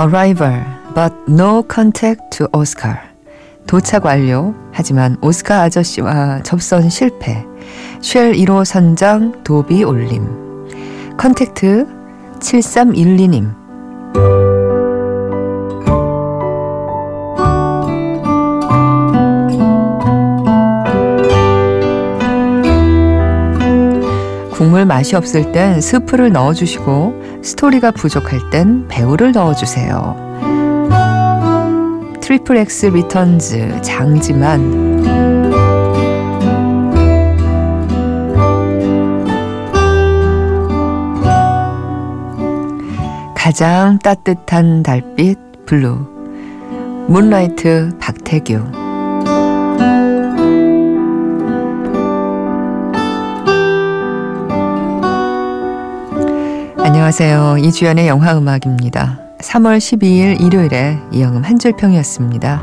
Arrival, but no contact to Oscar. 도착 완료. 하지만 오스카 아저씨와 접선 실패. 쉘 1호 선장 도비 올림. 컨택트 7312님. 국물 맛이 없을 땐 스프를 넣어주시고 스토리가 부족할 땐 배우를 넣어주세요. 트리플 X 리턴즈 장지만. 가장 따뜻한 달빛 블루. 문라이트 박태규 안녕하세요. 이주연의 영화 음악입니다. 3월 12일 일요일에 이영음 한 줄평이었습니다.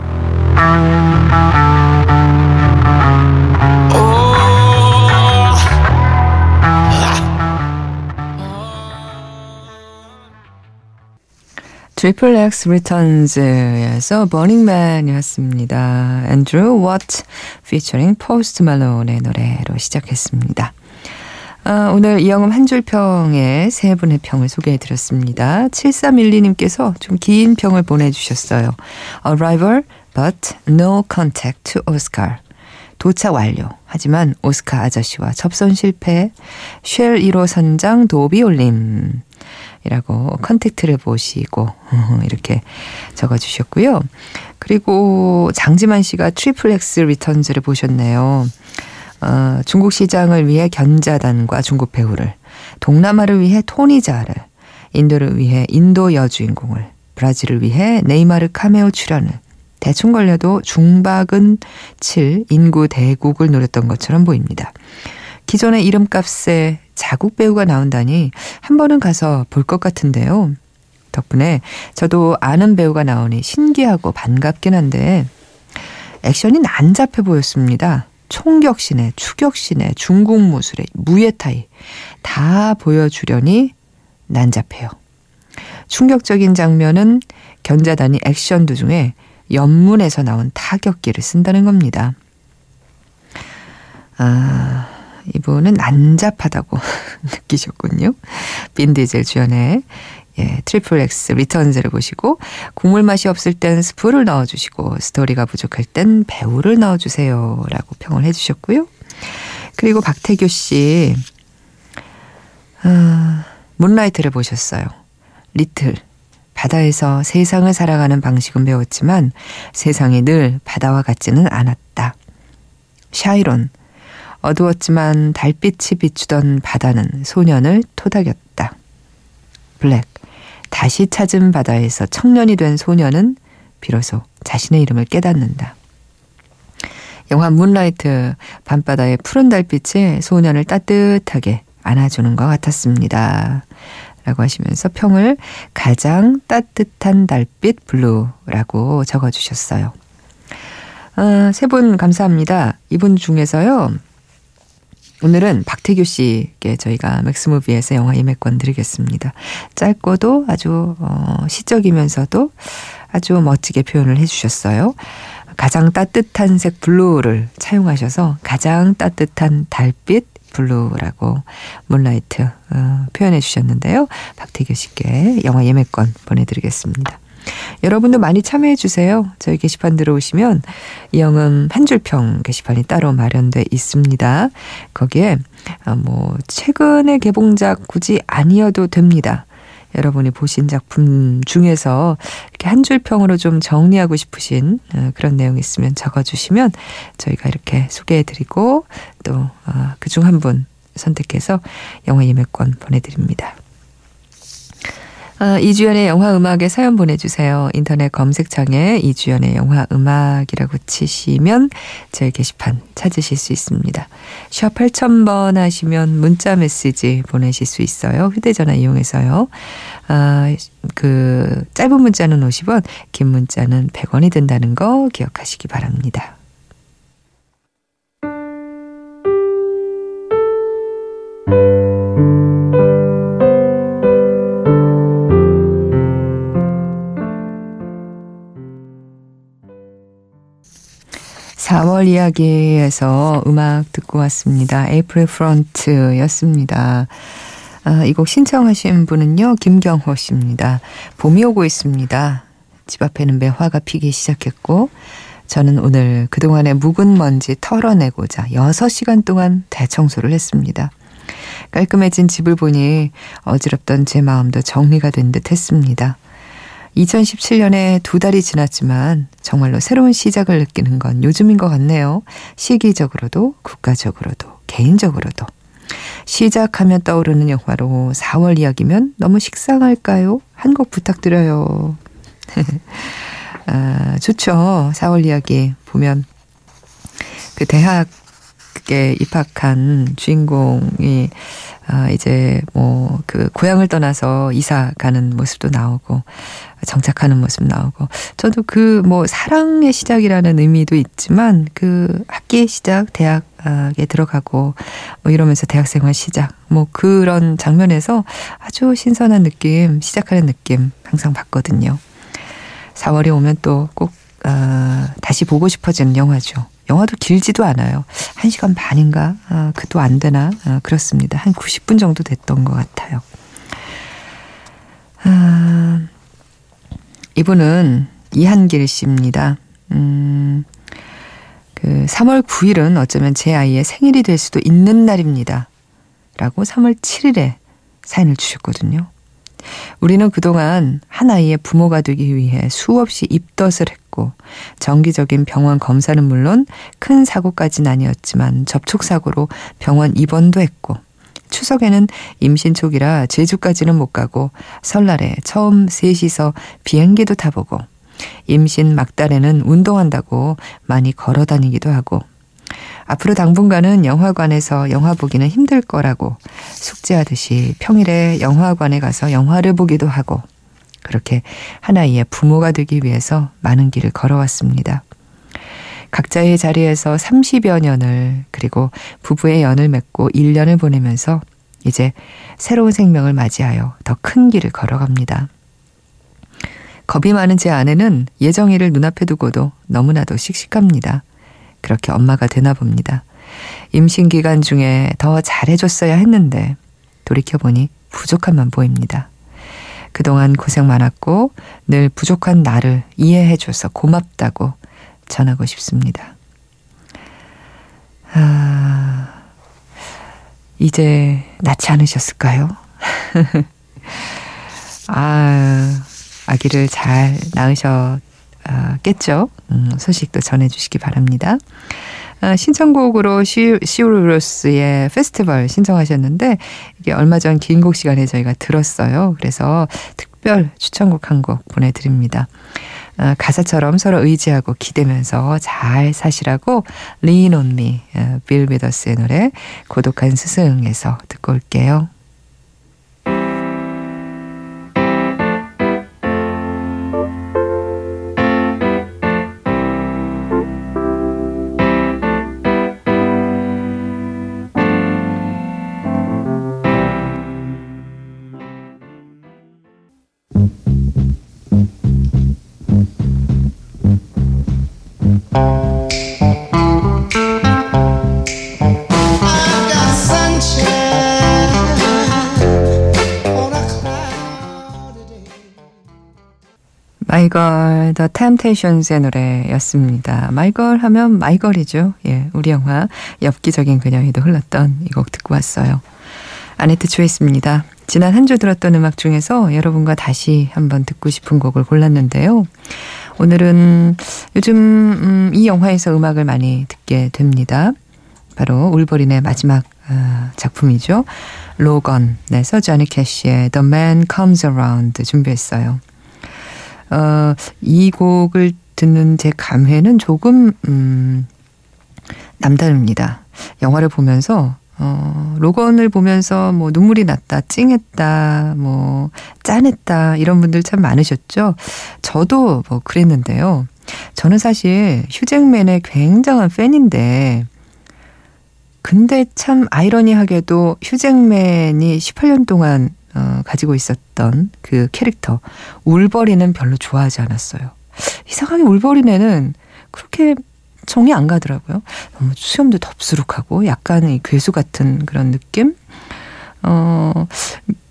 트리플 X 리턴즈에서 Burning Man이었습니다. 앤드루 워트 피처링 포스트 말론의 노래로 시작했습니다. 아, 오늘 이영음 한줄 평에 세 분의 평을 소개해 드렸습니다. 7312님께서 좀 긴 평을 보내주셨어요. Arrival but no contact to Oscar. 도착 완료. 하지만 오스카 아저씨와 접선 실패. 쉘 1호 선장 도비 올림. 이라고 컨택트를 보시고 이렇게 적어주셨고요. 그리고 장지만 씨가 트리플 엑스 리턴즈를 보셨네요. 어, 중국 시장을 위해 견자단과 중국 배우를, 동남아를 위해 토니자를, 인도를 위해 인도 여주인공을, 브라질을 위해 네이마르 카메오 출연을, 대충 걸려도 중박은 7 인구 대국을 노렸던 것처럼 보입니다. 기존의 이름값에 자국 배우가 나온다니 한 번은 가서 볼 것 같은데요. 덕분에 저도 아는 배우가 나오니 신기하고 반갑긴 한데 액션이 난잡해 보였습니다. 총격신에 추격신에 중국 무술에 무예타이 다 보여주려니 난잡해요. 충격적인 장면은 견자단이 액션 도중에 연문에서 나온 타격기를 쓴다는 겁니다. 아, 이분은 난잡하다고 느끼셨군요. 빈디젤 주연의 예, 트리플 X 리턴즈를 보시고 국물 맛이 없을 땐 스프를 넣어주시고 스토리가 부족할 땐 배우를 넣어주세요 라고 평을 해주셨고요. 그리고 박태규 씨 아, 문라이트를 보셨어요. 리틀 바다에서 세상을 살아가는 방식은 배웠지만 세상이 늘 바다와 같지는 않았다. 샤이론 어두웠지만 달빛이 비추던 바다는 소년을 토닥였다. 블랙 다시 찾은 바다에서 청년이 된 소녀는 비로소 자신의 이름을 깨닫는다. 영화 문라이트 밤바다의 푸른 달빛이 소년을 따뜻하게 안아주는 것 같았습니다. 라고 하시면서 평을 가장 따뜻한 달빛 블루라고 적어주셨어요. 아, 세분 감사합니다. 이분 중에서요. 오늘은 박태규 씨께 저희가 맥스무비에서 영화 예매권 드리겠습니다. 짧고도 아주 어, 시적이면서도 아주 멋지게 표현을 해주셨어요. 가장 따뜻한 색 블루를 차용하셔서 가장 따뜻한 달빛 블루라고 문라이트 어, 표현해 주셨는데요. 박태규 씨께 영화 예매권 보내드리겠습니다. 여러분도 많이 참여해 주세요. 저희 게시판 들어오시면 이영음 한 줄평 게시판이 따로 마련돼 있습니다. 거기에 어, 뭐 최근의 개봉작 굳이 아니어도 됩니다. 여러분이 보신 작품 중에서 이렇게 한 줄 평으로 좀 정리하고 싶으신 어, 그런 내용 있으면 적어주시면 저희가 이렇게 소개해드리고 또 어, 그중 한 분 선택해서 영화 예매권 보내드립니다. 아, 이주연의 영화 음악에 사연 보내주세요. 인터넷 검색창에 이주연의 영화 음악이라고 치시면 제 게시판 찾으실 수 있습니다. 샵 8000번 하시면 문자 메시지 보내실 수 있어요. 휴대전화 이용해서요. 아, 그 짧은 문자는 50원, 긴 문자는 100원이 든다는 거 기억하시기 바랍니다. 이야기에서 음악 듣고 왔습니다. 에이프릴 프런트였습니다. 아, 이곡 신청하신 분은요, 김경호 씨입니다. 봄이 오고 있습니다. 집 앞에는 매화가 피기 시작했고, 저는 오늘 그동안의 묵은 먼지 털어내고자 6시간 동안 대청소를 했습니다. 깔끔해진 집을 보니 어지럽던 제 마음도 정리가 된 듯 했습니다. 2017년에 두 달이 지났지만 정말로 새로운 시작을 느끼는 건 요즘인 것 같네요. 시기적으로도 국가적으로도 개인적으로도. 시작하면 떠오르는 영화로 4월 이야기면 너무 식상할까요? 한 곡 부탁드려요. 아, 좋죠. 4월 이야기 보면 그 대학에 입학한 주인공이 아, 이제 뭐 그 고향을 떠나서 이사 가는 모습도 나오고 정착하는 모습 나오고 저도 그 뭐 사랑의 시작이라는 의미도 있지만 그 학기의 시작 대학에 들어가고 뭐 이러면서 대학생활 시작 뭐 그런 장면에서 아주 신선한 느낌 시작하는 느낌 항상 받거든요. 4월이 오면 또꼭 어, 다시 보고 싶어지는 영화죠. 영화도 길지도 않아요. 1시간 반인가? 아, 그도 안 되나? 아, 그렇습니다. 한 90분 정도 됐던 것 같아요. 아, 이분은 이한길 씨입니다. 음, 그 3월 9일은 어쩌면 제 아이의 생일이 될 수도 있는 날입니다. 라고 3월 7일에 사연을 주셨거든요. 우리는 그동안 한 아이의 부모가 되기 위해 수없이 입덧을 했고 정기적인 병원 검사는 물론 큰 사고까지는 아니었지만 접촉사고로 병원 입원도 했고 추석에는 임신 초기라 제주까지는 못 가고 설날에 처음 셋이서 비행기도 타보고 임신 막달에는 운동한다고 많이 걸어 다니기도 하고 앞으로 당분간은 영화관에서 영화 보기는 힘들 거라고 숙제하듯이 평일에 영화관에 가서 영화를 보기도 하고 그렇게 하나의 부모가 되기 위해서 많은 길을 걸어왔습니다. 각자의 자리에서 30여 년을 그리고 부부의 연을 맺고 1년을 보내면서 이제 새로운 생명을 맞이하여 더 큰 길을 걸어갑니다. 겁이 많은 제 아내는 예정일을 눈앞에 두고도 너무나도 씩씩합니다. 그렇게 엄마가 되나 봅니다. 임신 기간 중에 더 잘해줬어야 했는데 돌이켜보니 부족함만 보입니다. 그동안 고생 많았고 늘 부족한 나를 이해해줘서 고맙다고 전하고 싶습니다. 아, 이제 낳지 않으셨을까요? 아, 아기를 잘 낳으셨 겠죠. 음, 소식도 전해주시기 바랍니다. 아, 신청곡으로 시, 시우루스의 페스티벌 신청하셨는데 이게 얼마 전 긴 곡 시간에 저희가 들었어요. 그래서 특별 추천곡 한 곡 보내드립니다. 아, 가사처럼 서로 의지하고 기대면서 잘 사시라고 Lean on Me 빌 비더스의 노래 고독한 스승에서 듣고 올게요. My Girl The Temptations의 노래였습니다. My Girl 하면 My Girl이죠. 예, 우리 영화 엽기적인 그녀에도 흘렀던 이 곡 듣고 왔어요. 아네뜨 choice입니다. 지난 한 주 들었던 음악 중에서 여러분과 다시 한번 듣고 싶은 곡을 골랐는데요. 오늘은 요즘 음, 이 영화에서 음악을 많이 듣게 됩니다. 바로 울버린의 마지막 어, 작품이죠. 로건에서 자니 캐시의 The Man Comes Around 준비했어요. 어, 이 곡을 듣는 제 감회는 조금 음, 남다릅니다. 영화를 보면서 어, 로건을 보면서 뭐 눈물이 났다, 찡했다, 뭐 짠했다 이런 분들 참 많으셨죠. 저도 뭐 그랬는데요. 저는 사실 휴잭맨의 굉장한 팬인데 근데 참 아이러니하게도 휴잭맨이 18년 동안 어, 가지고 있었던 그 캐릭터 울버리는 별로 좋아하지 않았어요. 이상하게 울버린에는 그렇게 정이 안 가더라고요. 너무 수염도 덥수룩하고 약간 이 괴수 같은 그런 느낌? 어,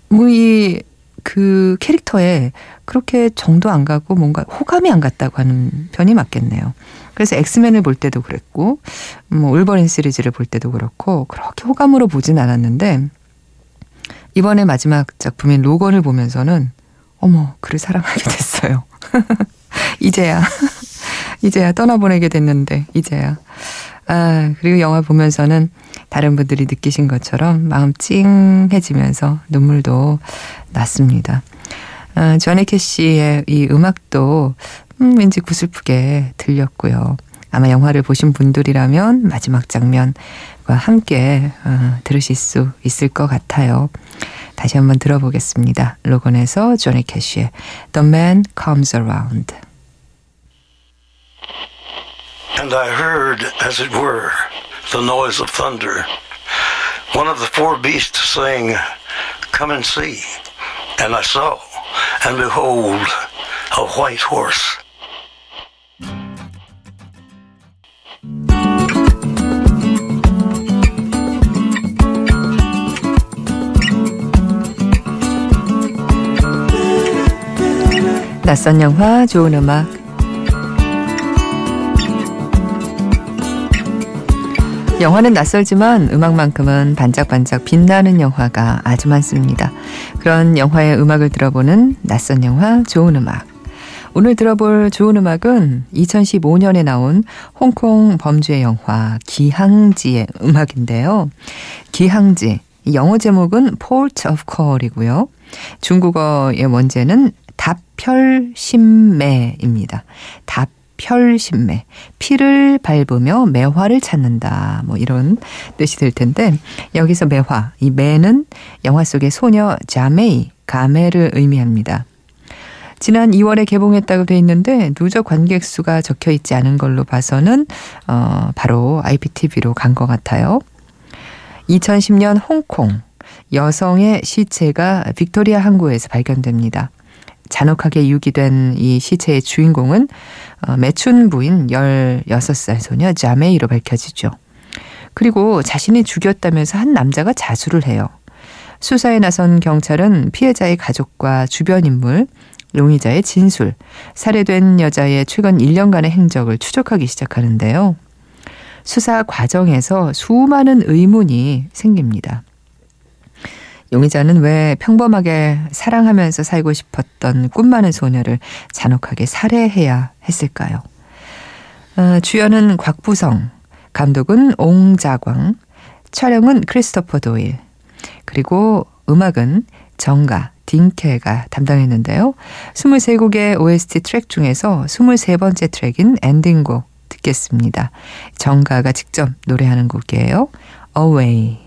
뭐, 이, 그 캐릭터에 그렇게 정도 안 가고 뭔가 호감이 안 갔다고 하는 편이 맞겠네요. 그래서 엑스맨을 볼 때도 그랬고, 뭐, 울버린 시리즈를 볼 때도 그렇고, 그렇게 호감으로 보진 않았는데, 이번에 마지막 작품인 로건을 보면서는, 어머, 그를 사랑하게 됐어요. 이제야. 이제야 떠나보내게 됐는데, 이제야. 아, 그리고 영화 보면서는 다른 분들이 느끼신 것처럼 마음 찡해지면서 눈물도 났습니다. 아, 조네 캐시의 이 음악도 음, 왠지 구슬프게 들렸고요. 아마 영화를 보신 분들이라면 마지막 장면과 함께 어, 들으실 수 있을 것 같아요. 다시 한번 들어보겠습니다. 로건에서 조니 캐시의 The Man Comes Around. And I heard, as it were, the noise of thunder. One of the four beasts saying, Come and see. And I saw, and behold, a white horse. 낯선 영화, 좋은 음악. 영화는 낯설지만 음악만큼은 반짝반짝 빛나는 영화가 아주 많습니다. 그런 영화의 음악을 들어보는 낯선 영화, 좋은 음악. 오늘 들어볼 좋은 음악은 2015년에 나온 홍콩 범죄 영화 기항지의 음악인데요. 기항지. 영어 제목은 Port of Call이고요. 중국어의 원제는 답혈신매입니다. 답 별신매, 피를 밟으며 매화를 찾는다. 뭐 이런 뜻이 될 텐데 여기서 매화, 이 매는 영화 속의 소녀 자메이, 가메를 의미합니다. 지난 2월에 개봉했다고 돼 있는데 누적 관객 수가 적혀 있지 않은 걸로 봐서는 어 바로 IPTV로 간 것 같아요. 2010년 홍콩 여성의 시체가 빅토리아 항구에서 발견됩니다. 잔혹하게 유기된 이 시체의 주인공은 어, 매춘 부인 16살 소녀 자메이로 밝혀지죠. 그리고 자신이 죽였다면서 한 남자가 자수를 해요. 수사에 나선 경찰은 피해자의 가족과 주변 인물, 용의자의 진술, 살해된 여자의 최근 1년간의 행적을 추적하기 시작하는데요. 수사 과정에서 수많은 의문이 생깁니다. 용의자는 왜 평범하게 사랑하면서 살고 싶었던 꿈 많은 소녀를 잔혹하게 살해해야 했을까요? 어, 주연은 곽부성, 감독은 옹자광, 촬영은 크리스토퍼 도일, 그리고 음악은 정가, 딩케가 담당했는데요. 23곡의 OST 트랙 중에서 23번째 트랙인 엔딩곡 듣겠습니다. 정가가 직접 노래하는 곡이에요. Away.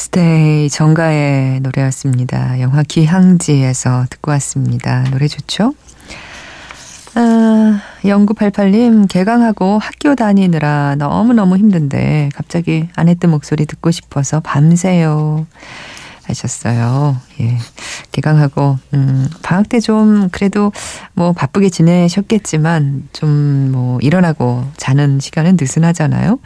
스테이 정가의 노래였습니다. 영화 기항지에서 듣고 왔습니다. 노래 좋죠? 아, 0988님, 개강하고 학교 다니느라 너무너무 힘든데 갑자기 아내뜨 목소리 듣고 싶어서 밤새요. 하셨어요. 예. 개강하고, 음, 방학 때 좀 그래도 뭐 바쁘게 지내셨겠지만 좀 뭐 일어나고 자는 시간은 느슨하잖아요.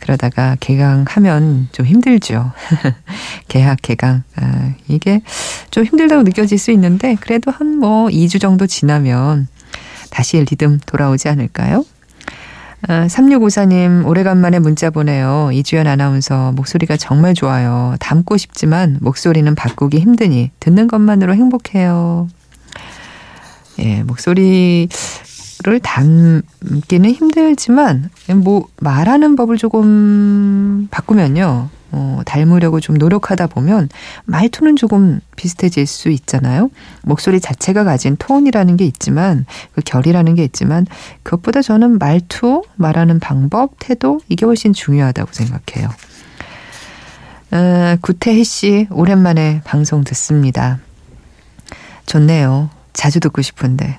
그러다가 개강하면 좀 힘들죠. 개학, 개강. 아, 이게 좀 힘들다고 느껴질 수 있는데 그래도 한 뭐 2주 정도 지나면 다시 리듬 돌아오지 않을까요? 3654님, 아, 오래간만에 문자 보내요. 이주연 아나운서, 목소리가 정말 좋아요. 닮고 싶지만 목소리는 바꾸기 힘드니 듣는 것만으로 행복해요. 예, 목소리 를 담기는 힘들지만, 뭐, 말하는 법을 조금 바꾸면요. 어, 닮으려고 좀 노력하다 보면 말투는 조금 비슷해질 수 있잖아요. 목소리 자체가 가진 톤이라는 게 있지만 그 결이라는 게 있지만 그것보다 저는 말투, 말하는 방법, 태도 이게 훨씬 중요하다고 생각해요. 어, 구태희 씨 오랜만에 방송 듣습니다. 좋네요. 자주 듣고 싶은데.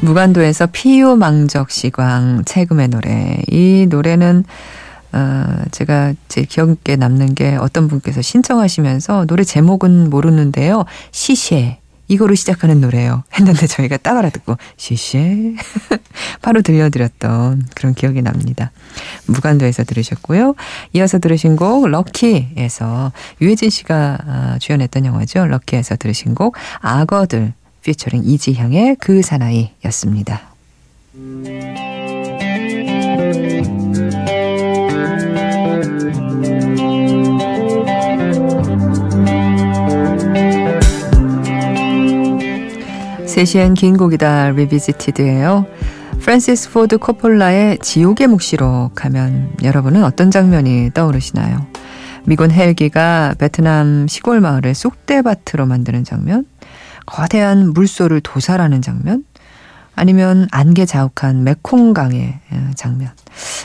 무간도에서 피요망적 시광 채금의 노래. 이 노래는 어, 제가 제 기억에 남는 게 어떤 분께서 신청하시면서 노래 제목은 모르는데요. 시쉐. 이거로 시작하는 노래예요. 했는데 저희가 딱 알아듣고 시쉐 바로 들려드렸던 그런 기억이 납니다. 무간도에서 들으셨고요. 이어서 들으신 곡 럭키에서 유해진 씨가 아, 주연했던 영화죠. 럭키에서 들으신 곡 악어들 피처링 이지향의 그 사나이였습니다. 세시엔 긴 곡이다 Revisited예요. 프랜시스 포드 코폴라의 지옥의 묵시록 하면 여러분은 어떤 장면이 떠오르시나요? 미군 헬기가 베트남 시골 마을을 쑥대밭으로 만드는 장면? 거대한 물소를 도살하는 장면, 아니면 안개 자욱한 메콩강의 어, 장면.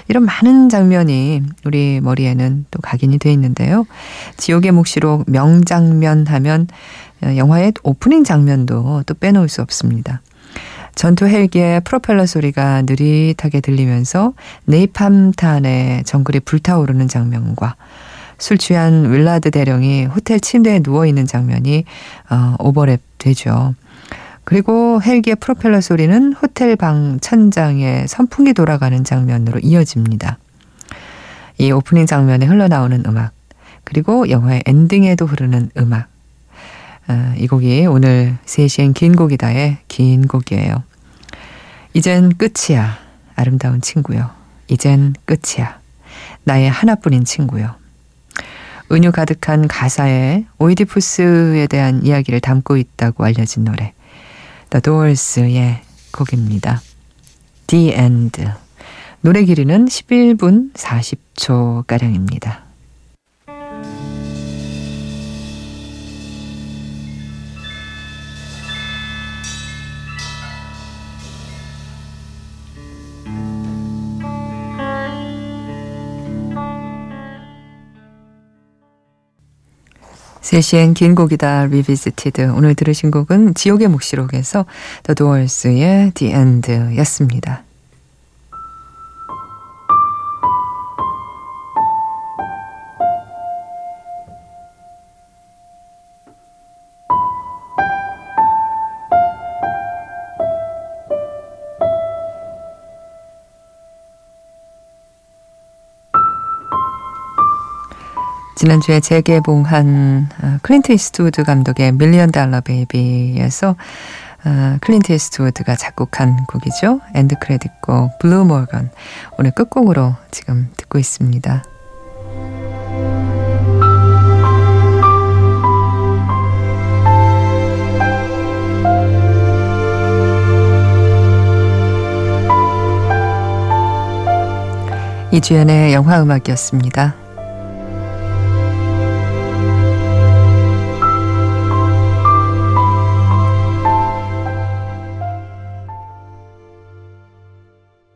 이런 많은 장면이 우리 머리에는 또 각인이 돼 있는데요. 지옥의 묵시록 명장면 하면 어, 영화의 오프닝 장면도 또 빼놓을 수 없습니다. 전투 헬기의 프로펠러 소리가 느릿하게 들리면서 네이팜탄의 정글이 불타오르는 장면과 술 취한 윌라드 대령이 호텔 침대에 누워 있는 장면이 어, 오버랩 되죠. 그리고 헬기의 프로펠러 소리는 호텔 방 천장에 선풍기 돌아가는 장면으로 이어집니다. 이 오프닝 장면에 흘러나오는 음악, 그리고 영화의 엔딩에도 흐르는 음악. 어, 이 곡이 오늘 3시엔 긴 곡이다의 긴 곡이에요. 이젠 끝이야. 아름다운 친구요. 이젠 끝이야. 나의 하나뿐인 친구요. 은유 가득한 가사에 오이디푸스에 대한 이야기를 담고 있다고 알려진 노래. The Doors의 곡입니다. The End. 노래 길이는 11분 40초가량입니다. 세시엔 긴 곡이다 리비지티드 오늘 들으신 곡은 지옥의 묵시록에서 Doors의 The End였습니다. 지난주에 재개봉한 어, 클린트 이스트우드 감독의 밀리언 달러 베이비에서 어, 클린트 이스트우드가 작곡한 곡이죠. end credit 곡 Blue Morgan 오늘 끝곡으로 지금 듣고 있습니다. 이주연의 영화 음악이었습니다.